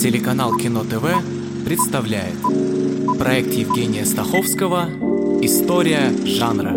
Телеканал Кино ТВ представляет проект Евгения Стаховского «История жанра».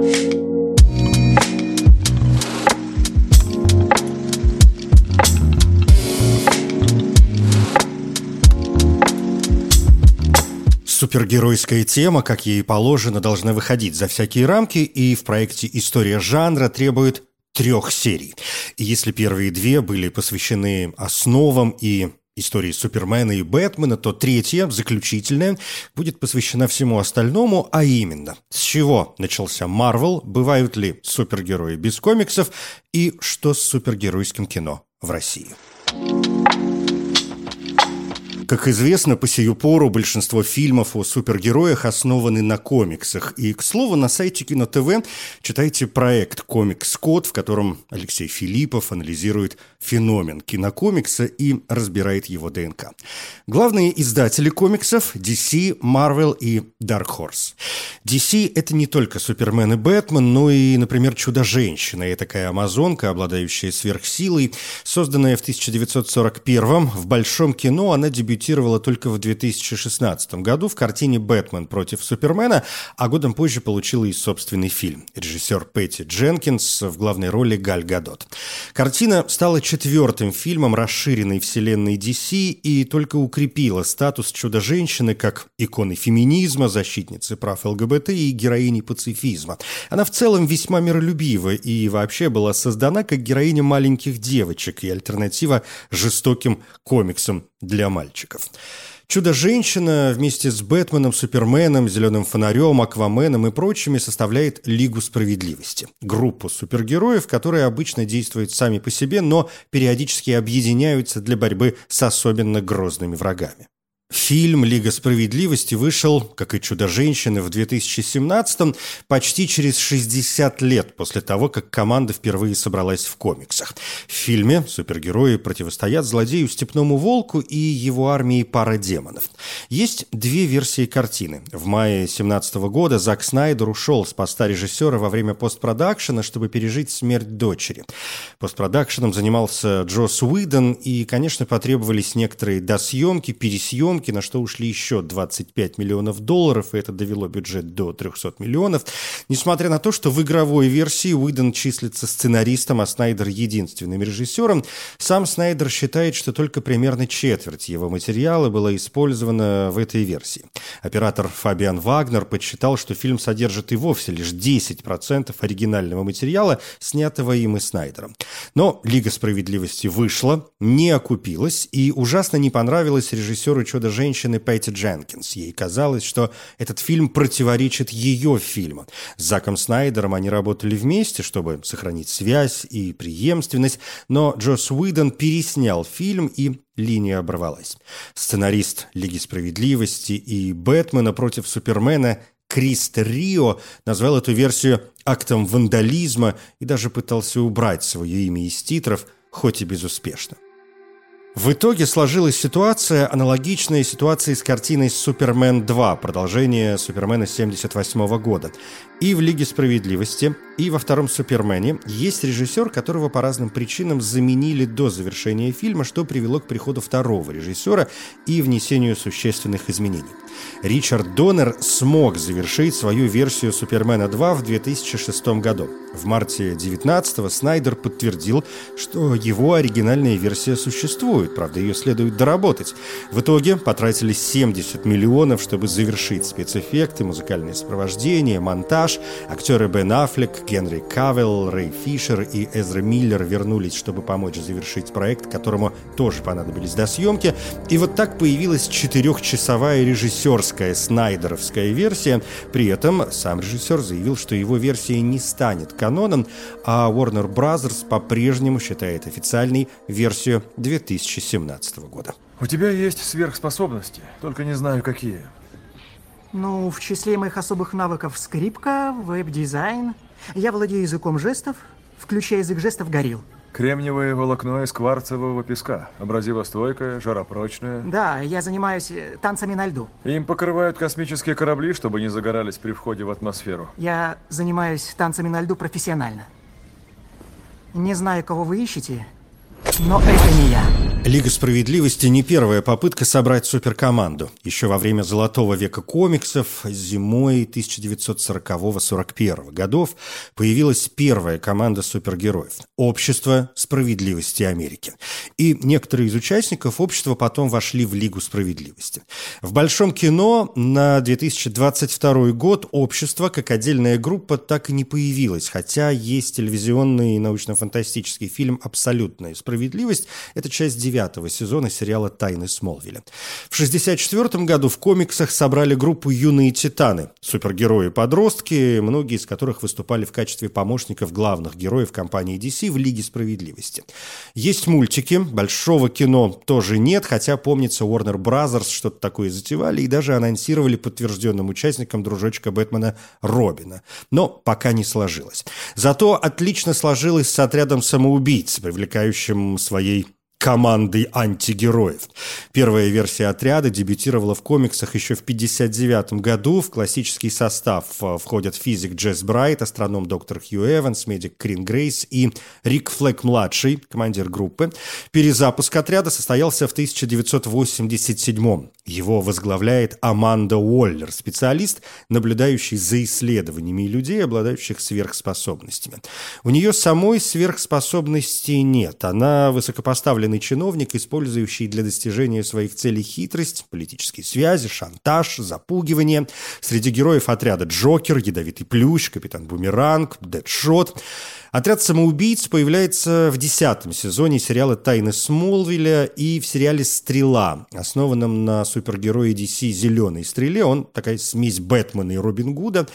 Супергеройская тема, как ей положено, должна выходить за всякие рамки, и в проекте «История жанра» требует трех серий. И если первые две были посвящены основам и истории Супермена и Бэтмена, то третья, заключительная, будет посвящена всему остальному, а именно, с чего начался Марвел, бывают ли супергерои без комиксов и что с супергеройским кино в России. Как известно, по сию пору большинство фильмов о супергероях основаны на комиксах. И, к слову, на сайте Кино ТВ читайте проект «Комикс Код», в котором Алексей Филиппов анализирует феномен кинокомикса и разбирает его ДНК. Главные издатели комиксов – DC, Marvel и Dark Horse. DC – это не только Супермен и Бэтмен, но и, например, Чудо-женщина. И такая амазонка, обладающая сверхсилой, созданная в 1941 в большом кино, она дебютировала дебютировала только в 2016 году в картине «Бэтмен против Супермена», а годом позже получила и собственный фильм. Режиссер Пэтти Дженкинс в главной роли Галь Гадот. Картина стала четвертым фильмом расширенной вселенной DC и только укрепила статус Чудо-женщины как иконы феминизма, защитницы прав ЛГБТ и героини пацифизма. Она в целом весьма миролюбива и вообще была создана как героиня маленьких девочек и альтернатива жестоким комиксам для мальчиков. Чудо-женщина вместе с Бэтменом, Суперменом, Зеленым фонарем, Акваменом и прочими составляет Лигу справедливости. Группу супергероев, которые обычно действуют сами по себе, но периодически объединяются для борьбы с особенно грозными врагами. Фильм «Лига справедливости» вышел, как и «Чудо-женщины» в 2017-м, почти через 60 лет после того, как команда впервые собралась в комиксах. В фильме супергерои противостоят злодею Степному Волку и его армии парадемонов. Есть две версии картины. В мае 2017 года Зак Снайдер ушел с поста режиссера во время постпродакшена, чтобы пережить смерть дочери. Постпродакшеном занимался Джос Уидон, и, конечно, потребовались некоторые досъемки, пересъемки, съемки, на что ушли еще 25 миллионов долларов, и это довело бюджет до 300 миллионов. Несмотря на то, что в игровой версии Уидон числится сценаристом, а Снайдер единственным режиссером, сам Снайдер считает, что только примерно четверть его материала была использована в этой версии. Оператор Фабиан Вагнер подсчитал, что фильм содержит и вовсе лишь 10% оригинального материала, снятого им и Снайдером. Но «Лига справедливости» вышла, не окупилась и ужасно не понравилась режиссеру «Чудо женщины Пэтти Дженкинс. Ей казалось, что этот фильм противоречит ее фильму. С Заком Снайдером они работали вместе, чтобы сохранить связь и преемственность, но Джос Уидон переснял фильм и линия оборвалась. Сценарист «Лиги справедливости» и «Бэтмена против Супермена» Крис Рио назвал эту версию актом вандализма и даже пытался убрать свое имя из титров, хоть и безуспешно. В итоге сложилась ситуация, аналогичная ситуации с картиной «Супермен 2», продолжение «Супермена» 78 года. И в «Лиге справедливости», и во втором «Супермене» есть режиссер, которого по разным причинам заменили до завершения фильма, что привело к приходу второго режиссера и внесению существенных изменений. Ричард Доннер смог завершить свою версию «Супермена 2» в 2006 году. В марте 19-го Снайдер подтвердил, что его оригинальная версия существует, правда, ее следует доработать. В итоге потратили 70 миллионов, чтобы завершить спецэффекты, музыкальное сопровождение, монтаж. Актеры Бен Аффлек, Генри Кавелл, Рэй Фишер и Эзра Миллер вернулись, чтобы помочь завершить проект, которому тоже понадобились до съемки. И вот так появилась четырехчасовая режиссерская снайдеровская версия. При этом сам режиссер заявил, что его версия не станет каноном, а Warner Bros. по-прежнему считает официальной версию 2017 года. У тебя есть сверхспособности, только не знаю какие. Ну, в числе моих особых навыков скрипка, веб-дизайн. Я владею языком жестов, включая язык жестов горил. Кремниевое волокно из кварцевого песка. Абразивостойкое, жаропрочное. Да, я занимаюсь э, танцами на льду. Им покрывают космические корабли, чтобы не загорались при входе в атмосферу. Я занимаюсь танцами на льду профессионально. Не знаю, кого вы ищете, Но это не я. Лига справедливости не первая попытка собрать суперкоманду. Еще во время золотого века комиксов, зимой 1940-41 годов, появилась первая команда супергероев – Общество справедливости Америки. И некоторые из участников общества потом вошли в Лигу справедливости. В большом кино на 2022 год общество, как отдельная группа, так и не появилось, хотя есть телевизионный научно-фантастический фильм «Абсолютная справедливость». Это часть девятого сезона сериала «Тайны Смолвиля». В 1964 году в комиксах собрали группу «Юные титаны», супергерои-подростки, многие из которых выступали в качестве помощников главных героев компании DC в Лиге справедливости. Есть мультики, большого кино тоже нет, хотя, помнится, Warner Brothers что-то такое затевали и даже анонсировали подтвержденным участникам дружочка Бэтмена Робина. Но пока не сложилось. Зато отлично сложилось с отрядом самоубийц, привлекающим своей командой антигероев. Первая версия отряда дебютировала в комиксах еще в 1959 году. В классический состав э, входят физик Джесс Брайт, астроном доктор Хью Эванс, медик Крин Грейс и Рик Флэк-младший, командир группы. Перезапуск отряда состоялся в 1987 Его возглавляет Аманда Уоллер, специалист, наблюдающий за исследованиями людей, обладающих сверхспособностями. У нее самой сверхспособностей нет. Она высокопоставлена военный чиновник, использующий для достижения своих целей хитрость, политические связи, шантаж, запугивание. Среди героев отряда Джокер, Ядовитый Плющ, Капитан Бумеранг, Дэдшот – Отряд самоубийц появляется в десятом сезоне сериала «Тайны Смолвиля» и в сериале «Стрела», основанном на супергерое DC «Зеленой стреле». Он такая смесь Бэтмена и Робин Гуда.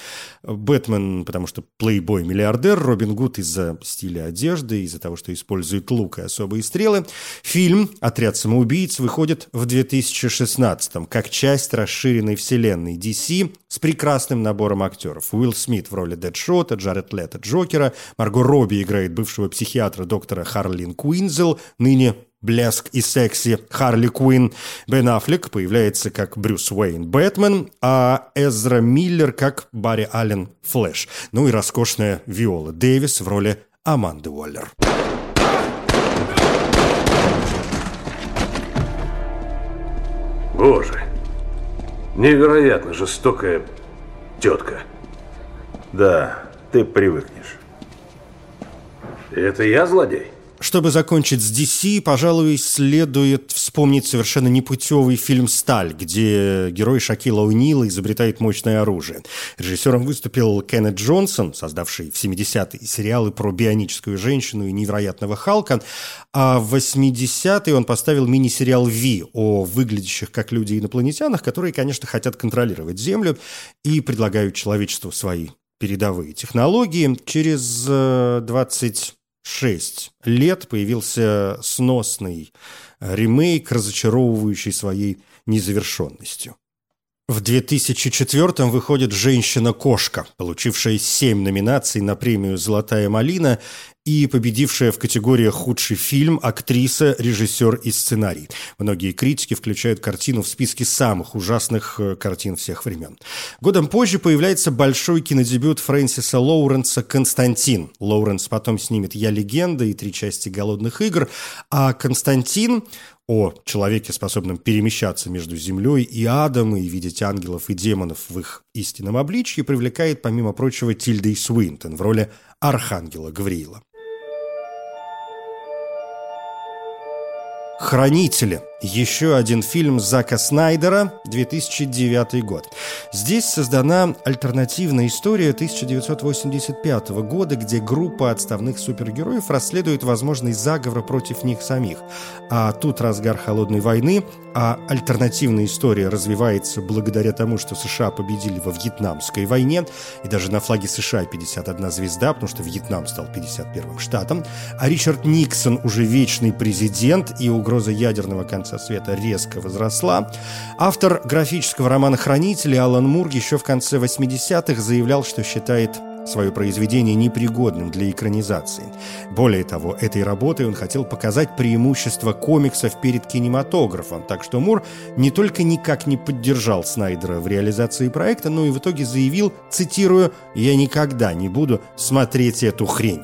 Бэтмен, потому что плейбой-миллиардер, Робин Гуд из-за стиля одежды, из-за того, что использует лук и особые стрелы. Фильм «Отряд самоубийц» выходит в 2016-м как часть расширенной вселенной DC с прекрасным набором актеров. Уилл Смит в роли Дэдшота, Джаред Лето Джокера, Марго Робби играет бывшего психиатра доктора Харлин Куинзел, ныне блеск и секси Харли Куин. Бен Аффлек появляется как Брюс Уэйн Бэтмен, а Эзра Миллер как Барри Аллен Флэш. Ну и роскошная Виола Дэвис в роли Аманды Уоллер. Боже, невероятно жестокая тетка. Да, ты привыкнешь. Это я злодей? Чтобы закончить с DC, пожалуй, следует вспомнить совершенно непутевый фильм «Сталь», где герой Шакила Уинила изобретает мощное оружие. Режиссером выступил Кеннет Джонсон, создавший в 70-е сериалы про бионическую женщину и невероятного Халка, а в 80-е он поставил мини-сериал «Ви» о выглядящих как люди инопланетянах, которые, конечно, хотят контролировать Землю и предлагают человечеству свои передовые технологии. Через 20 э, лет появился сносный ремейк, разочаровывающий своей незавершенностью. В 2004 выходит «Женщина-кошка», получившая семь номинаций на премию «Золотая малина» и победившая в категориях «Худший фильм», «Актриса», «Режиссер» и «Сценарий». Многие критики включают картину в списке самых ужасных э, картин всех времен. Годом позже появляется большой кинодебют Фрэнсиса Лоуренса «Константин». Лоуренс потом снимет «Я легенда» и три части «Голодных игр», а «Константин» о человеке, способном перемещаться между землей и адом и видеть ангелов и демонов в их истинном обличье, привлекает, помимо прочего, Тильдой Суинтон в роли архангела Гавриила. «Хранители» Еще один фильм Зака Снайдера, 2009 год. Здесь создана альтернативная история 1985 года, где группа отставных супергероев расследует возможный заговор против них самих. А тут разгар холодной войны, а альтернативная история развивается благодаря тому, что США победили во Вьетнамской войне, и даже на флаге США 51 звезда, потому что Вьетнам стал 51-м штатом, а Ричард Никсон уже вечный президент, и угроза ядерного конца конца света резко возросла. Автор графического романа «Хранители» Алан Мур еще в конце 80-х заявлял, что считает свое произведение непригодным для экранизации. Более того, этой работой он хотел показать преимущество комиксов перед кинематографом, так что Мур не только никак не поддержал Снайдера в реализации проекта, но и в итоге заявил, цитирую, «Я никогда не буду смотреть эту хрень».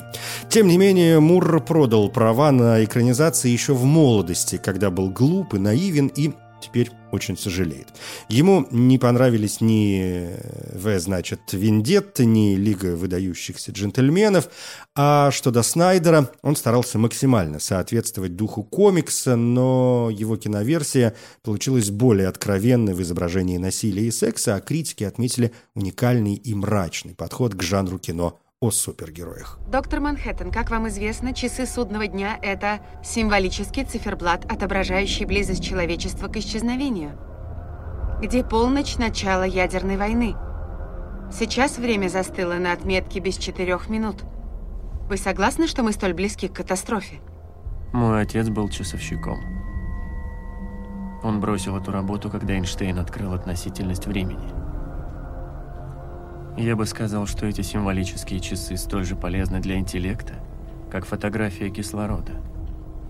Тем не менее, Мур продал права на экранизации еще в молодости, когда был глуп и наивен и теперь очень сожалеет. Ему не понравились ни В, значит, Вендетта, ни Лига выдающихся джентльменов, а что до Снайдера, он старался максимально соответствовать духу комикса, но его киноверсия получилась более откровенной в изображении насилия и секса, а критики отметили уникальный и мрачный подход к жанру кино о супергероях. Доктор Манхэттен, как вам известно, часы судного дня – это символический циферблат, отображающий близость человечества к исчезновению. Где полночь – начало ядерной войны. Сейчас время застыло на отметке без четырех минут. Вы согласны, что мы столь близки к катастрофе? Мой отец был часовщиком. Он бросил эту работу, когда Эйнштейн открыл относительность времени. Я бы сказал, что эти символические часы столь же полезны для интеллекта, как фотография кислорода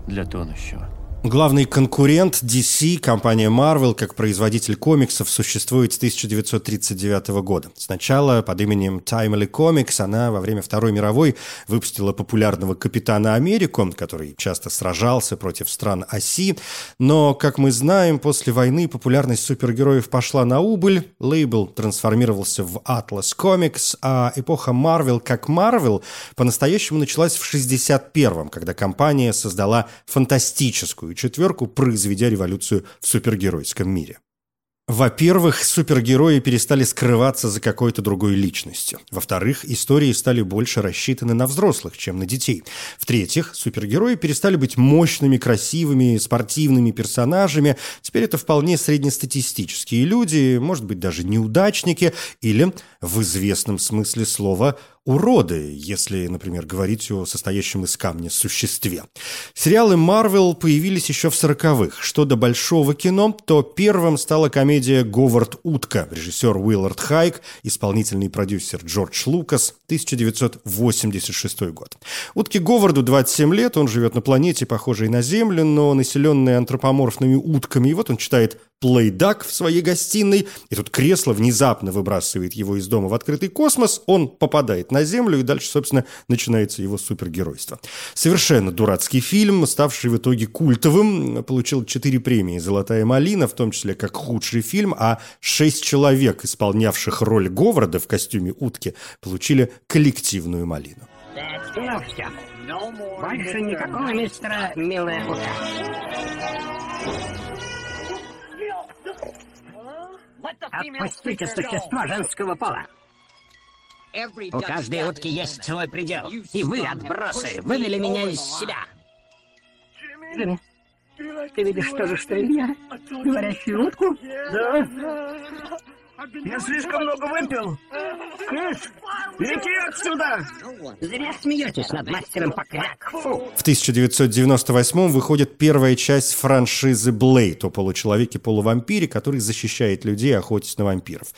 для тонущего. Главный конкурент DC, компания Marvel, как производитель комиксов, существует с 1939 года. Сначала под именем Timely Comics она во время Второй мировой выпустила популярного Капитана Америку, который часто сражался против стран оси. Но, как мы знаем, после войны популярность супергероев пошла на убыль, лейбл трансформировался в Atlas Comics, а эпоха Marvel как Marvel по-настоящему началась в 61-м, когда компания создала фантастическую четверку, произведя революцию в супергеройском мире. Во-первых, супергерои перестали скрываться за какой-то другой личностью. Во-вторых, истории стали больше рассчитаны на взрослых, чем на детей. В-третьих, супергерои перестали быть мощными, красивыми, спортивными персонажами. Теперь это вполне среднестатистические люди, может быть, даже неудачники или, в известном смысле слова, уроды, если, например, говорить о состоящем из камня существе. Сериалы Marvel появились еще в сороковых. Что до большого кино, то первым стала комедия «Говард Утка», режиссер Уиллард Хайк, исполнительный продюсер Джордж Лукас, 1986 год. Утке Говарду 27 лет, он живет на планете, похожей на Землю, но населенной антропоморфными утками, и вот он читает плейдак в своей гостиной, и тут кресло внезапно выбрасывает его из дома в открытый космос, он попадает на Землю, и дальше, собственно, начинается его супергеройство. Совершенно дурацкий фильм, ставший в итоге культовым, получил четыре премии «Золотая малина», в том числе как худший фильм, а шесть человек, исполнявших роль Говарда в костюме утки, получили коллективную малину. Ну. Больше никакого мистера Милая Утка. Отпустите существо женского пола. У каждой утки есть свой предел. И вы, отбросы, вывели меня из себя. Джимми, ты видишь то же, что и я? Говорящую утку? Да. Я слишком много выпил. Крис, лети отсюда! Зря смеетесь над мастером покряк. Фу. В 1998 выходит первая часть франшизы Блейд о получеловеке-полувампире, который защищает людей, охотясь на вампиров.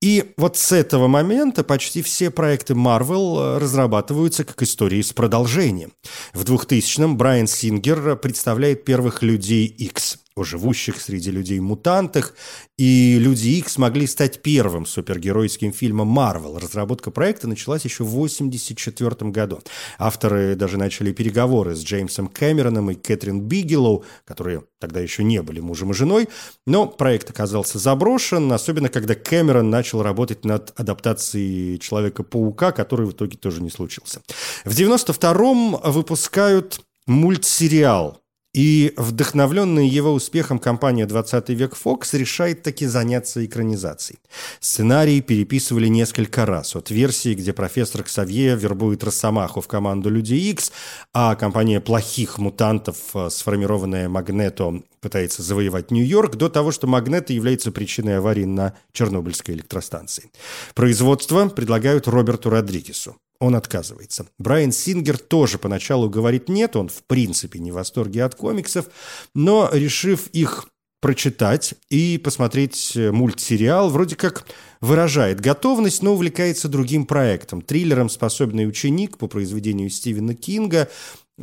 И вот с этого момента почти все проекты Marvel разрабатываются как истории с продолжением. В 2000-м Брайан Сингер представляет первых Людей X о живущих среди людей мутантах, и «Люди Икс» смогли стать первым супергеройским фильмом Marvel. Разработка проекта началась еще в 1984 году. Авторы даже начали переговоры с Джеймсом Кэмероном и Кэтрин Бигелоу, которые тогда еще не были мужем и женой, но проект оказался заброшен, особенно когда Кэмерон начал работать над адаптацией Человека-паука, который в итоге тоже не случился. В 92-м выпускают мультсериал и вдохновленная его успехом компания «20 век Fox решает таки заняться экранизацией. Сценарий переписывали несколько раз. От версии, где профессор Ксавье вербует Росомаху в команду Людей Икс, а компания плохих мутантов, э, сформированная Магнето, пытается завоевать Нью-Йорк, до того, что Магнето является причиной аварии на Чернобыльской электростанции. Производство предлагают Роберту Родригесу. Он отказывается. Брайан Сингер тоже поначалу говорит нет, он в принципе не в восторге от комиксов, но, решив их прочитать и посмотреть мультсериал. Вроде как выражает готовность, но увлекается другим проектом. Триллером «Способный ученик» по произведению Стивена Кинга,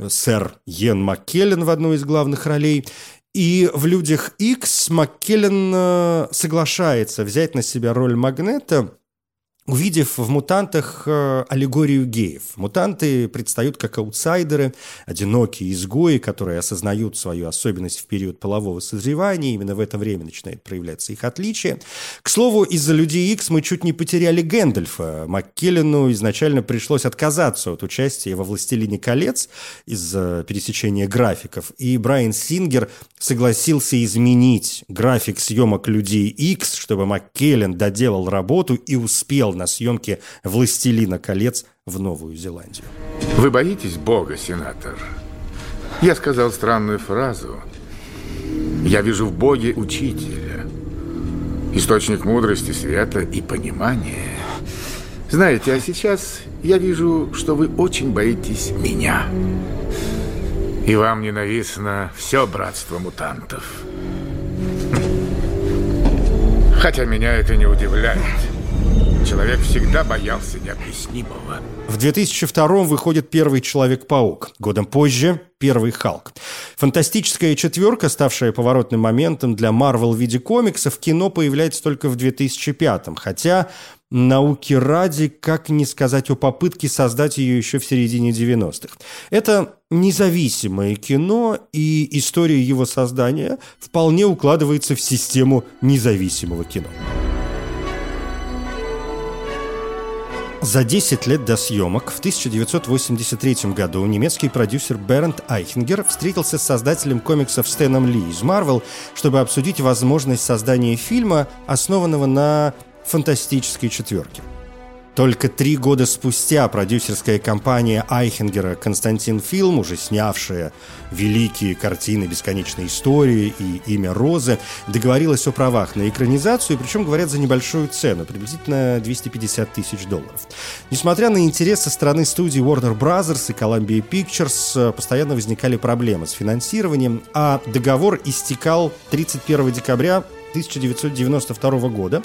сэр Йен Маккеллен в одной из главных ролей. И в «Людях Икс» Маккеллен э, соглашается взять на себя роль Магнета – увидев в мутантах э, аллегорию геев. Мутанты предстают как аутсайдеры, одинокие изгои, которые осознают свою особенность в период полового созревания. Именно в это время начинает проявляться их отличие. К слову, из-за Людей Икс мы чуть не потеряли Гэндальфа. Маккеллену изначально пришлось отказаться от участия во «Властелине колец» из-за пересечения графиков. И Брайан Сингер согласился изменить график съемок Людей Икс, чтобы Маккеллен доделал работу и успел на съемке «Властелина колец» в Новую Зеландию. Вы боитесь Бога, сенатор? Я сказал странную фразу. Я вижу в Боге учителя. Источник мудрости, света и понимания. Знаете, а сейчас я вижу, что вы очень боитесь меня. И вам ненавистно все братство мутантов. Хотя меня это не удивляет. Человек всегда боялся необъяснимого. В 2002 выходит первый Человек-паук. Годом позже – первый Халк. Фантастическая четверка, ставшая поворотным моментом для Марвел в виде комиксов, кино появляется только в 2005 хотя науки ради, как не сказать о попытке создать ее еще в середине 90-х. Это независимое кино, и история его создания вполне укладывается в систему независимого кино. За 10 лет до съемок в 1983 году немецкий продюсер Бернт Айхенгер встретился с создателем комиксов Стэном Ли из Marvel, чтобы обсудить возможность создания фильма, основанного на фантастической четверке – только три года спустя продюсерская компания Айхенгера «Константин Фильм», уже снявшая великие картины «Бесконечной истории» и «Имя Розы», договорилась о правах на экранизацию, причем, говорят, за небольшую цену, приблизительно 250 тысяч долларов. Несмотря на интерес со стороны студии Warner Bros. и Columbia Pictures, постоянно возникали проблемы с финансированием, а договор истекал 31 декабря 1992 года,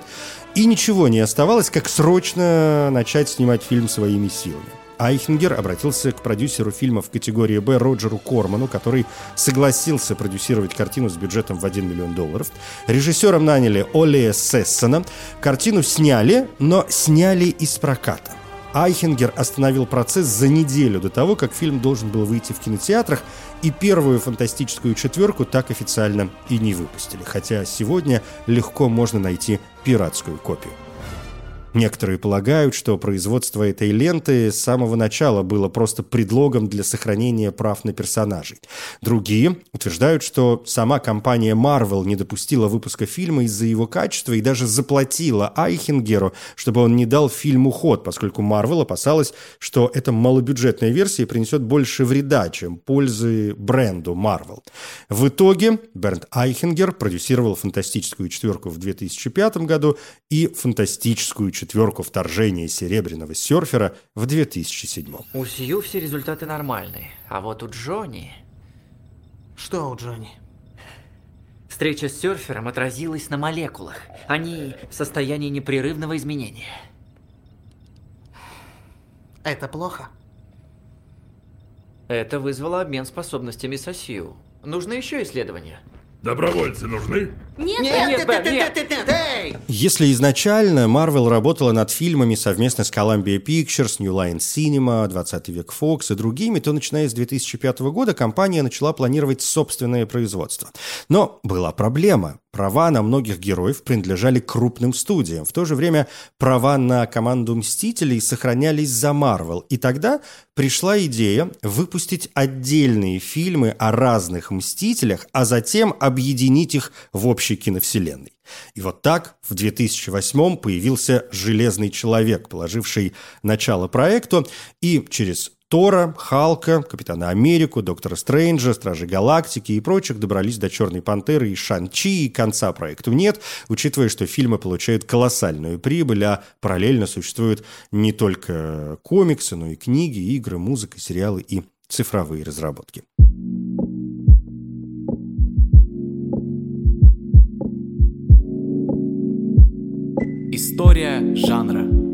и ничего не оставалось, как срочно начать снимать фильм своими силами. Айхенгер обратился к продюсеру фильма в категории «Б» Роджеру Корману, который согласился продюсировать картину с бюджетом в 1 миллион долларов. Режиссером наняли Олея Сессона. Картину сняли, но сняли из проката. Айхенгер остановил процесс за неделю до того, как фильм должен был выйти в кинотеатрах, и первую фантастическую четверку так официально и не выпустили, хотя сегодня легко можно найти пиратскую копию. Некоторые полагают, что производство этой ленты с самого начала было просто предлогом для сохранения прав на персонажей. Другие утверждают, что сама компания Marvel не допустила выпуска фильма из-за его качества и даже заплатила Айхенгеру, чтобы он не дал фильму ход, поскольку Marvel опасалась, что эта малобюджетная версия принесет больше вреда, чем пользы бренду Marvel. В итоге Бернт Айхенгер продюсировал «Фантастическую четверку» в 2005 году и «Фантастическую четверку вторжения серебряного серфера в 2007. У Сью все результаты нормальные, а вот у Джонни... Что у Джонни? Встреча с серфером отразилась на молекулах. Они в состоянии непрерывного изменения. Это плохо? Это вызвало обмен способностями со Сью. Нужны еще исследования. Добровольцы нужны? Нет, нет, нет, нет, нет, нет, нет, Эй! Если изначально Marvel работала над фильмами совместно с Columbia Pictures, New Line Cinema, 20 век Fox и другими, то начиная с 2005 года компания начала планировать собственное производство. Но была проблема. Права на многих героев принадлежали крупным студиям. В то же время права на команду «Мстителей» сохранялись за Marvel. И тогда пришла идея выпустить отдельные фильмы о разных «Мстителях», а затем объединить их в общей киновселенной. И вот так в 2008 появился «Железный человек», положивший начало проекту, и через Тора, Халка, Капитана Америку, Доктора Стрэнджа, Стражи Галактики и прочих добрались до Черной Пантеры и Шан-Чи, и конца проекту нет, учитывая, что фильмы получают колоссальную прибыль, а параллельно существуют не только комиксы, но и книги, игры, музыка, сериалы и цифровые разработки. История жанра.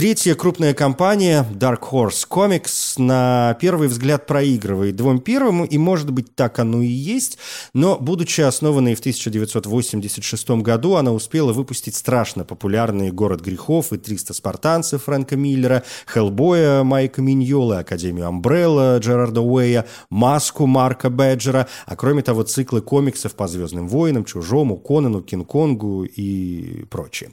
Третья крупная компания Dark Horse Comics на первый взгляд проигрывает двум первым, и может быть так оно и есть, но будучи основанной в 1986 году, она успела выпустить страшно популярные «Город грехов» и «300 спартанцев» Фрэнка Миллера, «Хеллбоя» Майка Миньолы, «Академию Амбрелла» Джерарда Уэя, «Маску» Марка Бэджера, а кроме того циклы комиксов по «Звездным войнам», «Чужому», «Конану», «Кинг-Конгу» и прочее.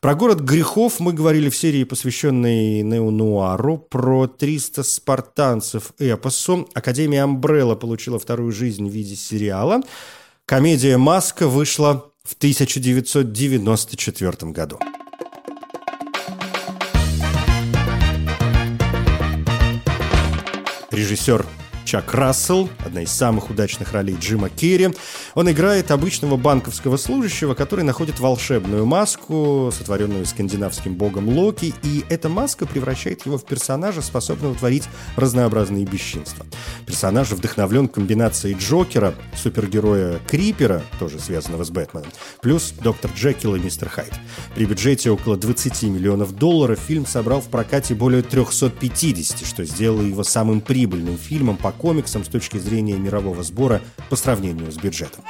Про «Город грехов» мы говорили в серии посвященный неонуару, про 300 спартанцев эпосу. Академия Амбрелла получила вторую жизнь в виде сериала. Комедия «Маска» вышла в 1994 году. Режиссер Чак Рассел, одна из самых удачных ролей Джима Керри. Он играет обычного банковского служащего, который находит волшебную маску, сотворенную скандинавским богом Локи, и эта маска превращает его в персонажа, способного творить разнообразные бесчинства. Персонаж вдохновлен комбинацией Джокера, супергероя Крипера, тоже связанного с Бэтменом, плюс доктор Джекил и мистер Хайд. При бюджете около 20 миллионов долларов фильм собрал в прокате более 350, что сделало его самым прибыльным фильмом по комиксам с точки зрения мирового сбора по сравнению с бюджетом.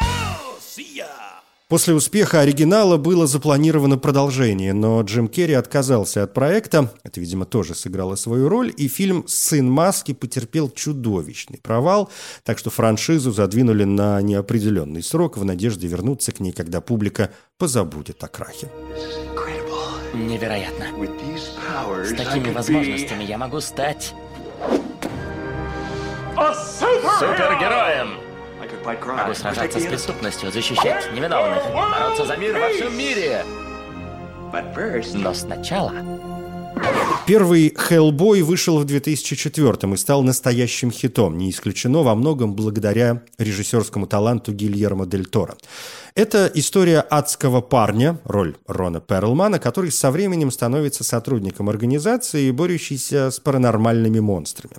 После успеха оригинала было запланировано продолжение, но Джим Керри отказался от проекта, это, видимо, тоже сыграло свою роль, и фильм «Сын маски» потерпел чудовищный провал, так что франшизу задвинули на неопределенный срок в надежде вернуться к ней, когда публика позабудет о крахе. Невероятно. С такими возможностями я могу стать супергероем. Могу сражаться с преступностью, защищать невиновных, бороться за мир во всем мире. Но сначала... Первый «Хеллбой» вышел в 2004 и стал настоящим хитом, не исключено во многом благодаря режиссерскому таланту Гильермо Дель Торо. Это история адского парня, роль Рона Перлмана, который со временем становится сотрудником организации, борющейся с паранормальными монстрами.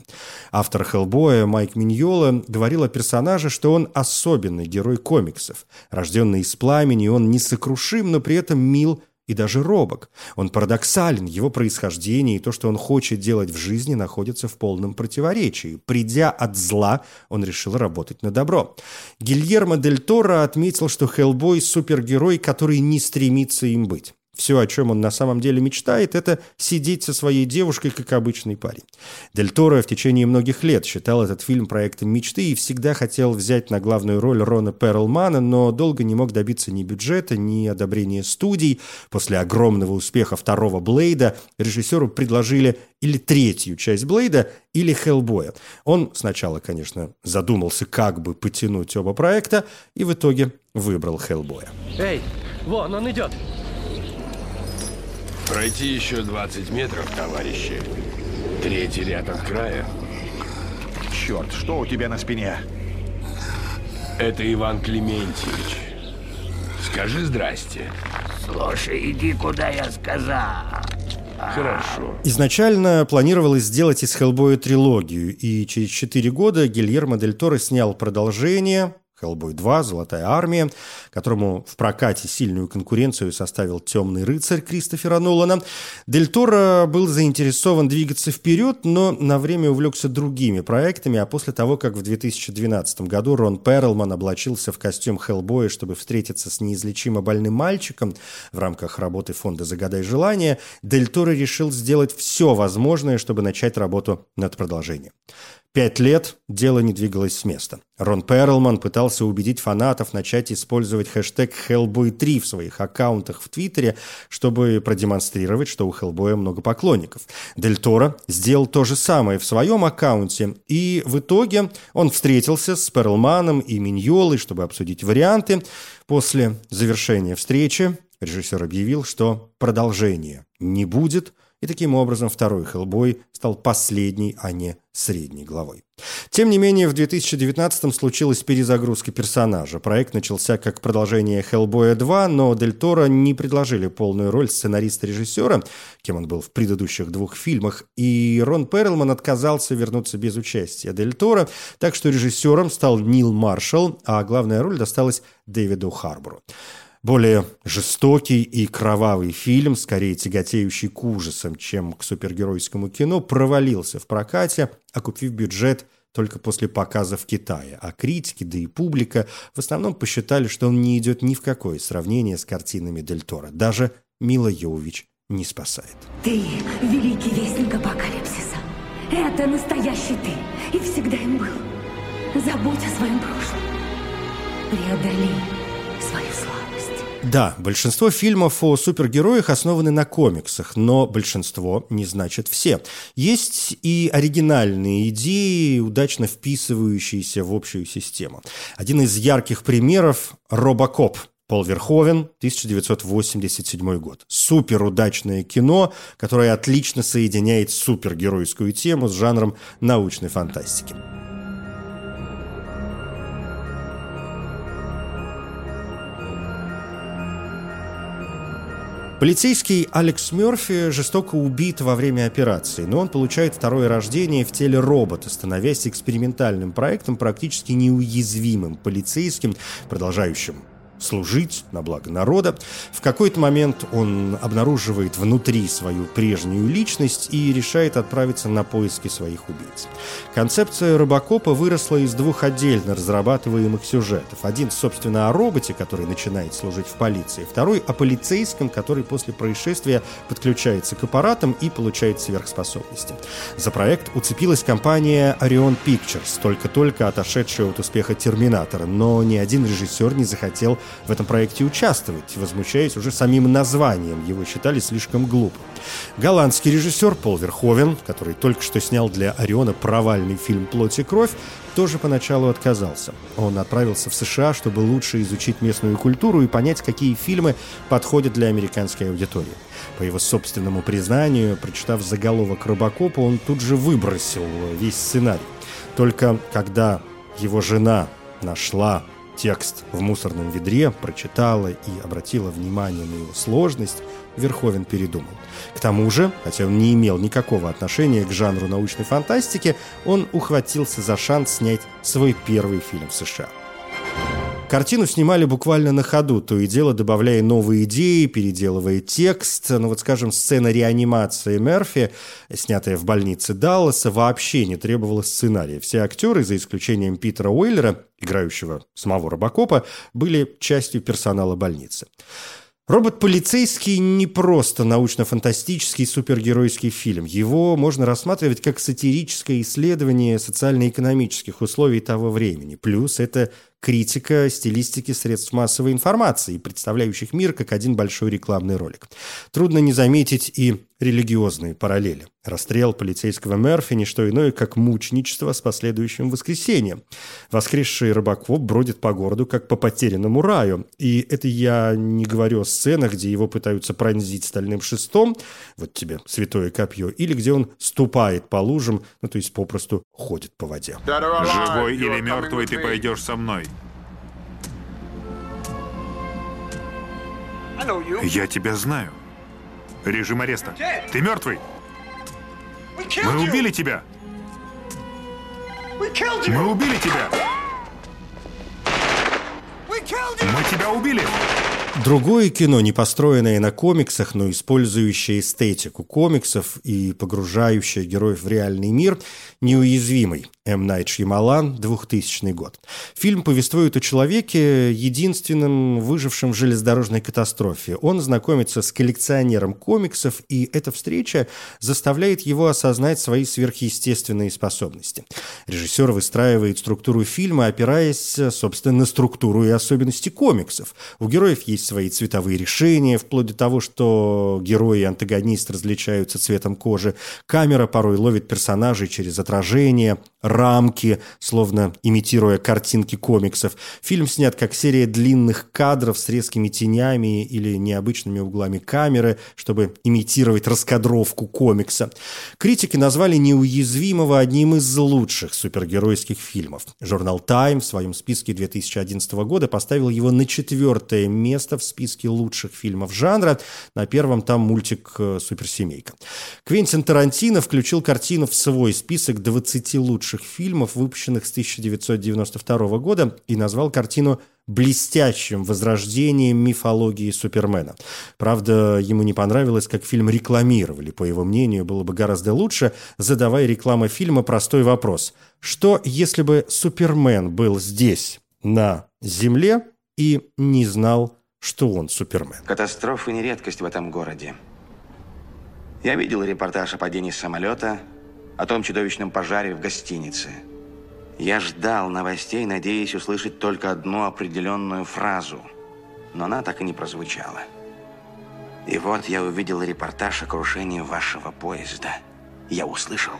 Автор «Хеллбоя» Майк Миньола говорил о персонаже, что он особенный герой комиксов. Рожденный из пламени, он несокрушим, но при этом мил и даже робок. Он парадоксален, его происхождение и то, что он хочет делать в жизни, находятся в полном противоречии. Придя от зла, он решил работать на добро. Гильермо Дель Торо отметил, что Хеллбой – супергерой, который не стремится им быть. Все, о чем он на самом деле мечтает, это сидеть со своей девушкой, как обычный парень. Дель Торо в течение многих лет считал этот фильм проектом мечты и всегда хотел взять на главную роль Рона Перлмана, но долго не мог добиться ни бюджета, ни одобрения студий. После огромного успеха второго Блейда режиссеру предложили или третью часть Блейда, или Хеллбоя. Он сначала, конечно, задумался, как бы потянуть оба проекта, и в итоге выбрал Хеллбоя. Эй, вон он идет! Пройти еще 20 метров, товарищи. Третий ряд от края. Черт, что у тебя на спине? Это Иван Клементьевич. Скажи здрасте. Слушай, иди, куда я сказал. Хорошо. Изначально планировалось сделать из Хеллбоя трилогию, и через четыре года Гильермо Дель Торо снял продолжение Хеллбой 2, Золотая армия, которому в прокате сильную конкуренцию составил Темный рыцарь Кристофера Нолана. Дель Торо был заинтересован двигаться вперед, но на время увлекся другими проектами, а после того, как в 2012 году Рон Перлман облачился в костюм Хеллбоя, чтобы встретиться с неизлечимо больным мальчиком в рамках работы фонда «Загадай желание», Дель Торо решил сделать все возможное, чтобы начать работу над продолжением. Пять лет дело не двигалось с места. Рон Перлман пытался убедить фанатов начать использовать хэштег Hellboy3 в своих аккаунтах в Твиттере, чтобы продемонстрировать, что у Хеллбоя много поклонников. Дель Торо сделал то же самое в своем аккаунте, и в итоге он встретился с Перлманом и Миньолой, чтобы обсудить варианты. После завершения встречи режиссер объявил, что продолжения не будет – и таким образом второй Хеллбой стал последней, а не средней главой. Тем не менее, в 2019-м случилась перезагрузка персонажа. Проект начался как продолжение Хеллбоя 2, но Дель Торо не предложили полную роль сценариста-режиссера, кем он был в предыдущих двух фильмах, и Рон Перлман отказался вернуться без участия Дель Торо, так что режиссером стал Нил Маршалл, а главная роль досталась Дэвиду Харбору. Более жестокий и кровавый фильм, скорее тяготеющий к ужасам, чем к супергеройскому кино, провалился в прокате, окупив бюджет только после показа в Китае, а критики, да и публика в основном посчитали, что он не идет ни в какое сравнение с картинами Дель Торо. Даже Мила Йовович не спасает. Ты – великий вестник апокалипсиса. Это настоящий ты, и всегда им был. Забудь о своем прошлом. Преодоли свою слабость. Да, большинство фильмов о супергероях основаны на комиксах, но большинство не значит все. Есть и оригинальные идеи, удачно вписывающиеся в общую систему. Один из ярких примеров – «Робокоп», Пол Верховен, 1987 год. Супер удачное кино, которое отлично соединяет супергеройскую тему с жанром научной фантастики. Полицейский Алекс Мерфи жестоко убит во время операции, но он получает второе рождение в теле робота, становясь экспериментальным проектом практически неуязвимым полицейским, продолжающим служить на благо народа. В какой-то момент он обнаруживает внутри свою прежнюю личность и решает отправиться на поиски своих убийц. Концепция Робокопа выросла из двух отдельно разрабатываемых сюжетов. Один, собственно, о роботе, который начинает служить в полиции, второй о полицейском, который после происшествия подключается к аппаратам и получает сверхспособности. За проект уцепилась компания Orion Pictures, только-только отошедшая от успеха «Терминатора», но ни один режиссер не захотел в этом проекте участвовать, возмущаясь уже самим названием, его считали слишком глупым. Голландский режиссер Пол Верховен, который только что снял для Ориона провальный фильм «Плоть и кровь», тоже поначалу отказался. Он отправился в США, чтобы лучше изучить местную культуру и понять, какие фильмы подходят для американской аудитории. По его собственному признанию, прочитав заголовок Робокопа, он тут же выбросил весь сценарий. Только когда его жена нашла текст в мусорном ведре, прочитала и обратила внимание на его сложность, Верховен передумал. К тому же, хотя он не имел никакого отношения к жанру научной фантастики, он ухватился за шанс снять свой первый фильм в США. Картину снимали буквально на ходу, то и дело добавляя новые идеи, переделывая текст. Ну вот, скажем, сцена реанимации Мерфи, снятая в больнице Далласа, вообще не требовала сценария. Все актеры, за исключением Питера Уэйлера, играющего самого Робокопа, были частью персонала больницы. Робот-полицейский не просто научно-фантастический супергеройский фильм. Его можно рассматривать как сатирическое исследование социально-экономических условий того времени. Плюс это критика стилистики средств массовой информации, представляющих мир как один большой рекламный ролик. Трудно не заметить и религиозные параллели. Расстрел полицейского Мерфи – не что иное, как мученичество с последующим воскресением. Воскресший рыбаков бродит по городу, как по потерянному раю. И это я не говорю о сценах, где его пытаются пронзить стальным шестом, вот тебе святое копье, или где он ступает по лужам, ну то есть попросту ходит по воде. Живой или мертвый, ты пойдешь со мной. Я тебя знаю. Режим ареста. Ты мертвый. Мы убили тебя. Мы убили тебя. Мы тебя убили. Другое кино, не построенное на комиксах, но использующее эстетику комиксов и погружающее героев в реальный мир, неуязвимый. М. Найт Шьямалан, 2000 год. Фильм повествует о человеке, единственном выжившем в железнодорожной катастрофе. Он знакомится с коллекционером комиксов, и эта встреча заставляет его осознать свои сверхъестественные способности. Режиссер выстраивает структуру фильма, опираясь, собственно, на структуру и особенности комиксов. У героев есть свои цветовые решения, вплоть до того, что герои и антагонист различаются цветом кожи. Камера порой ловит персонажей через отражение, рамки, словно имитируя картинки комиксов. Фильм снят как серия длинных кадров с резкими тенями или необычными углами камеры, чтобы имитировать раскадровку комикса. Критики назвали «Неуязвимого» одним из лучших супергеройских фильмов. Журнал Time в своем списке 2011 года поставил его на четвертое место в списке лучших фильмов жанра. На первом там мультик «Суперсемейка». Квентин Тарантино включил картину в свой список 20 лучших лучших фильмов, выпущенных с 1992 года, и назвал картину блестящим возрождением мифологии Супермена. Правда, ему не понравилось, как фильм рекламировали. По его мнению, было бы гораздо лучше, задавая реклама фильма простой вопрос. Что, если бы Супермен был здесь, на Земле, и не знал, что он Супермен? Катастрофы не редкость в этом городе. Я видел репортаж о падении самолета, о том чудовищном пожаре в гостинице – я ждал новостей, надеясь услышать только одну определенную фразу, но она так и не прозвучала. И вот я увидел репортаж о крушении вашего поезда. Я услышал.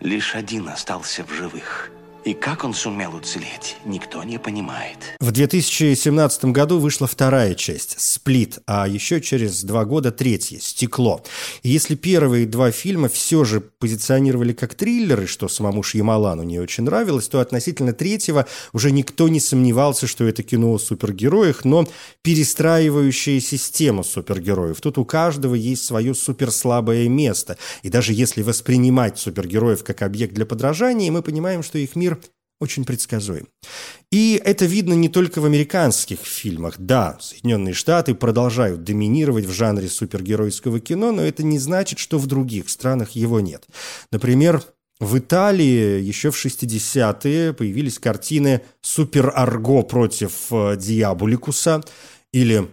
Лишь один остался в живых – и как он сумел уцелеть, никто не понимает. В 2017 году вышла вторая часть «Сплит», а еще через два года третья «Стекло». И если первые два фильма все же позиционировали как триллеры, что самому Шьямалану не очень нравилось, то относительно третьего уже никто не сомневался, что это кино о супергероях, но перестраивающая система супергероев. Тут у каждого есть свое суперслабое место. И даже если воспринимать супергероев как объект для подражания, мы понимаем, что их мир очень предсказуем. И это видно не только в американских фильмах. Да, Соединенные Штаты продолжают доминировать в жанре супергеройского кино, но это не значит, что в других странах его нет. Например, в Италии еще в 60-е появились картины «Супер-Арго против э, Диабуликуса» или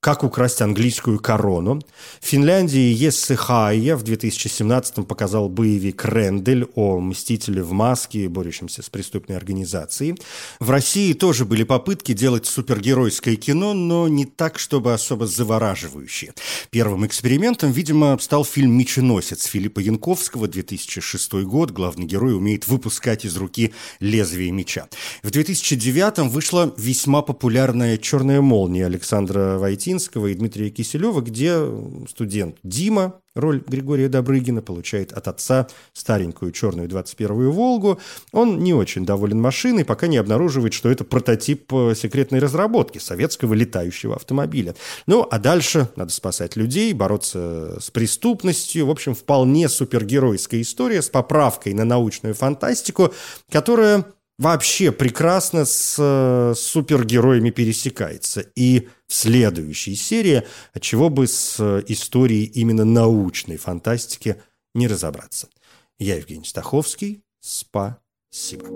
как украсть английскую корону. В Финляндии Ессе Хайя в 2017 показал боевик «Рендель» о мстителе в маске, борющемся с преступной организацией. В России тоже были попытки делать супергеройское кино, но не так, чтобы особо завораживающее. Первым экспериментом, видимо, стал фильм «Меченосец» Филиппа Янковского, 2006 год. Главный герой умеет выпускать из руки лезвие меча. В 2009 вышла весьма популярная «Черная молния» Александра Войти Осетинского и Дмитрия Киселева, где студент Дима, роль Григория Добрыгина, получает от отца старенькую черную 21-ю «Волгу». Он не очень доволен машиной, пока не обнаруживает, что это прототип э, секретной разработки советского летающего автомобиля. Ну, а дальше надо спасать людей, бороться с преступностью. В общем, вполне супергеройская история с поправкой на научную фантастику, которая вообще прекрасно с э, супергероями пересекается. И в следующей серии, чего бы с э, историей именно научной фантастики не разобраться. Я Евгений Стаховский. Спасибо.